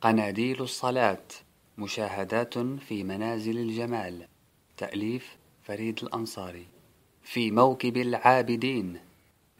قناديل الصلاة مشاهدات في منازل الجمال تأليف فريد الأنصاري. في موكب العابدين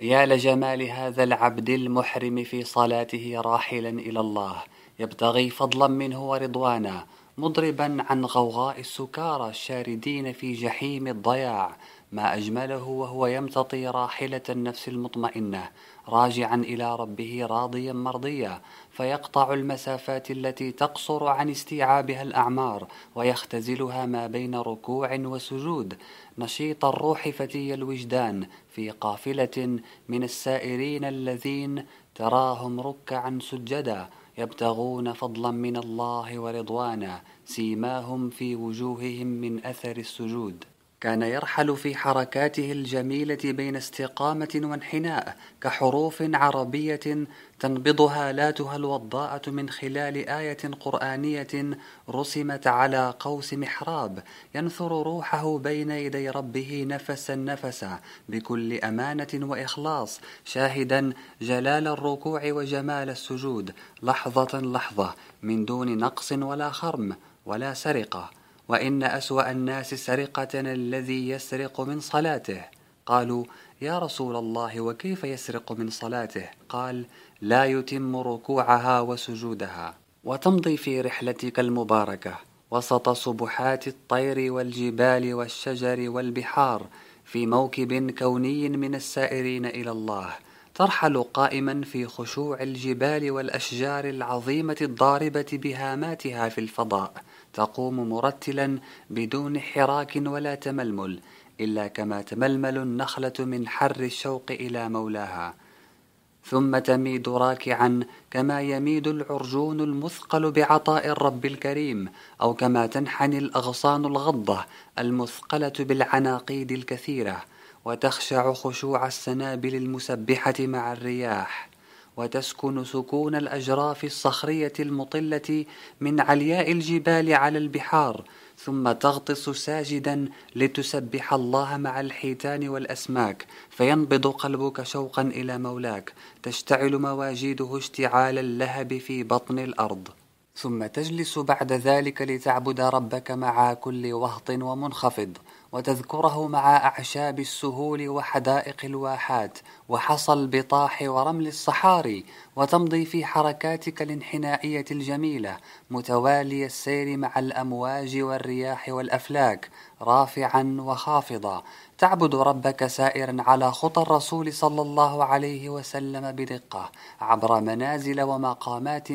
يا لجمال هذا العبد المحرم في صلاته راحلا إلى الله يبتغي فضلا منه ورضوانا مضربا عن غوغاء السكارى الشاردين في جحيم الضياع. ما أجمله وهو يمتطي راحلة النفس المطمئنة راجعا إلى ربه راضيا مرضيا فيقطع المسافات التي تقصر عن استيعابها الأعمار ويختزلها ما بين ركوع وسجود. نشيط الروح فتي الوجدان في قافلة من السائرين الذين تراهم ركعا سجدا يبتغون فضلا من الله ورضوانا سيماهم في وجوههم من أثر السجود. كان يرحل في حركاته الجميلة بين استقامة وانحناء كحروف عربية تنبضها لاتها الوضاءة من خلال آية قرآنية رسمت على قوس محراب. ينثر روحه بين يدي ربه نفسا نفسا بكل أمانة وإخلاص شاهدا جلال الركوع وجمال السجود لحظة لحظة من دون نقص ولا خرم ولا سرقة. وإن أسوأ الناس سرقة الذي يسرق من صلاته. قالوا يا رسول الله وكيف يسرق من صلاته؟ قال لا يتم ركوعها وسجودها. وتمضي في رحلتك المباركة. وسط سبحات الطير والجبال والشجر والبحار في موكب كوني من السائرين إلى الله. ترحل قائما في خشوع الجبال والأشجار العظيمة الضاربة بهاماتها في الفضاء. تقوم مرتلا بدون حراك ولا تململ إلا كما تململ النخلة من حر الشوق إلى مولاها. ثم تميد راكعا كما يميد العرجون المثقل بعطاء الرب الكريم أو كما تنحني الأغصان الغضة المثقلة بالعناقيد الكثيرة وتخشع خشوع السنابل المسبحة مع الرياح. وتسكن سكون الأجراف الصخرية المطلة من علياء الجبال على البحار ثم تغطس ساجدا لتسبح الله مع الحيتان والأسماك فينبض قلبك شوقا إلى مولاك تشتعل مواجيده اشتعال اللهب في بطن الأرض. ثم تجلس بعد ذلك لتعبد ربك مع كل وهط ومنخفض وتذكره مع أعشاب السهول وحدائق الواحات وحصى البطاح ورمل الصحاري وتمضي في حركاتك الانحنائية الجميلة متوالي السير مع الأمواج والرياح والأفلاك رافعا وخافضا. تعبد ربك سائرا على خطى الرسول صلى الله عليه وسلم بدقة عبر منازل ومقامات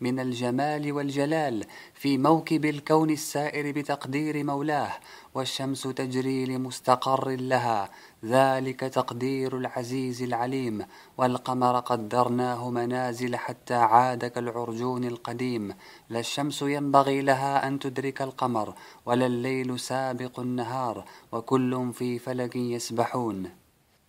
من الجمال والجلال في موكب الكون السائر بتقدير مولاه والشمس تجري لمستقر لها. ذلك تقدير العزيز العليم. والقمر قدرناه منازل حتى عاد كالعرجون القديم. لا الشمس ينبغي لها أن تدرك القمر ولا الليل سابق النهار وكل في فلك يسبحون.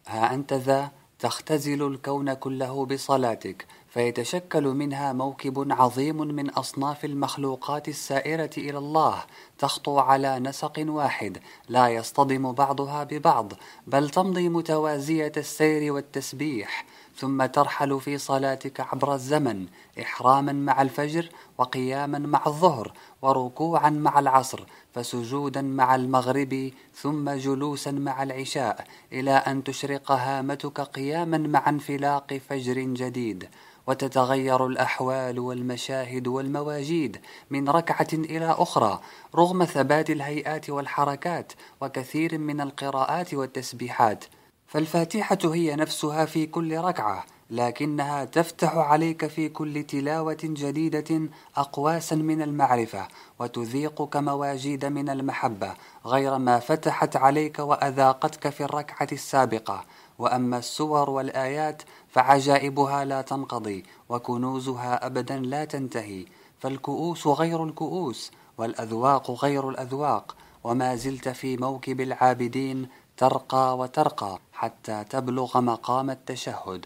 ها أنت ذا تختزل الكون كله بصلاتك. فيتشكل منها موكب عظيم من أصناف المخلوقات السائرة إلى الله تخطو على نسق واحد لا يصطدم بعضها ببعض بل تمضي متوازية السير والتسبيح ثم ترحل في صلاتك عبر الزمن إحراما مع الفجر وقياما مع الظهر وركوعا مع العصر فسجودا مع المغرب ثم جلوسا مع العشاء إلى أن تشرق هامتك قياما مع انفلاق فجر جديد. وتتغير الأحوال والمشاهد والمواجيد من ركعة إلى أخرى رغم ثبات الهيئات والحركات وكثير من القراءات والتسبيحات. فالفاتحة هي نفسها في كل ركعة. لكنها تفتح عليك في كل تلاوة جديدة أقواسا من المعرفة وتذيقك مواجيد من المحبة غير ما فتحت عليك وأذاقتك في الركعة السابقة. وأما السور والآيات فعجائبها لا تنقضي وكنوزها أبدا لا تنتهي. فالكؤوس غير الكؤوس والأذواق غير الأذواق. وما زلت في موكب العابدين ترقى وترقى حتى تبلغ مقام التشهد.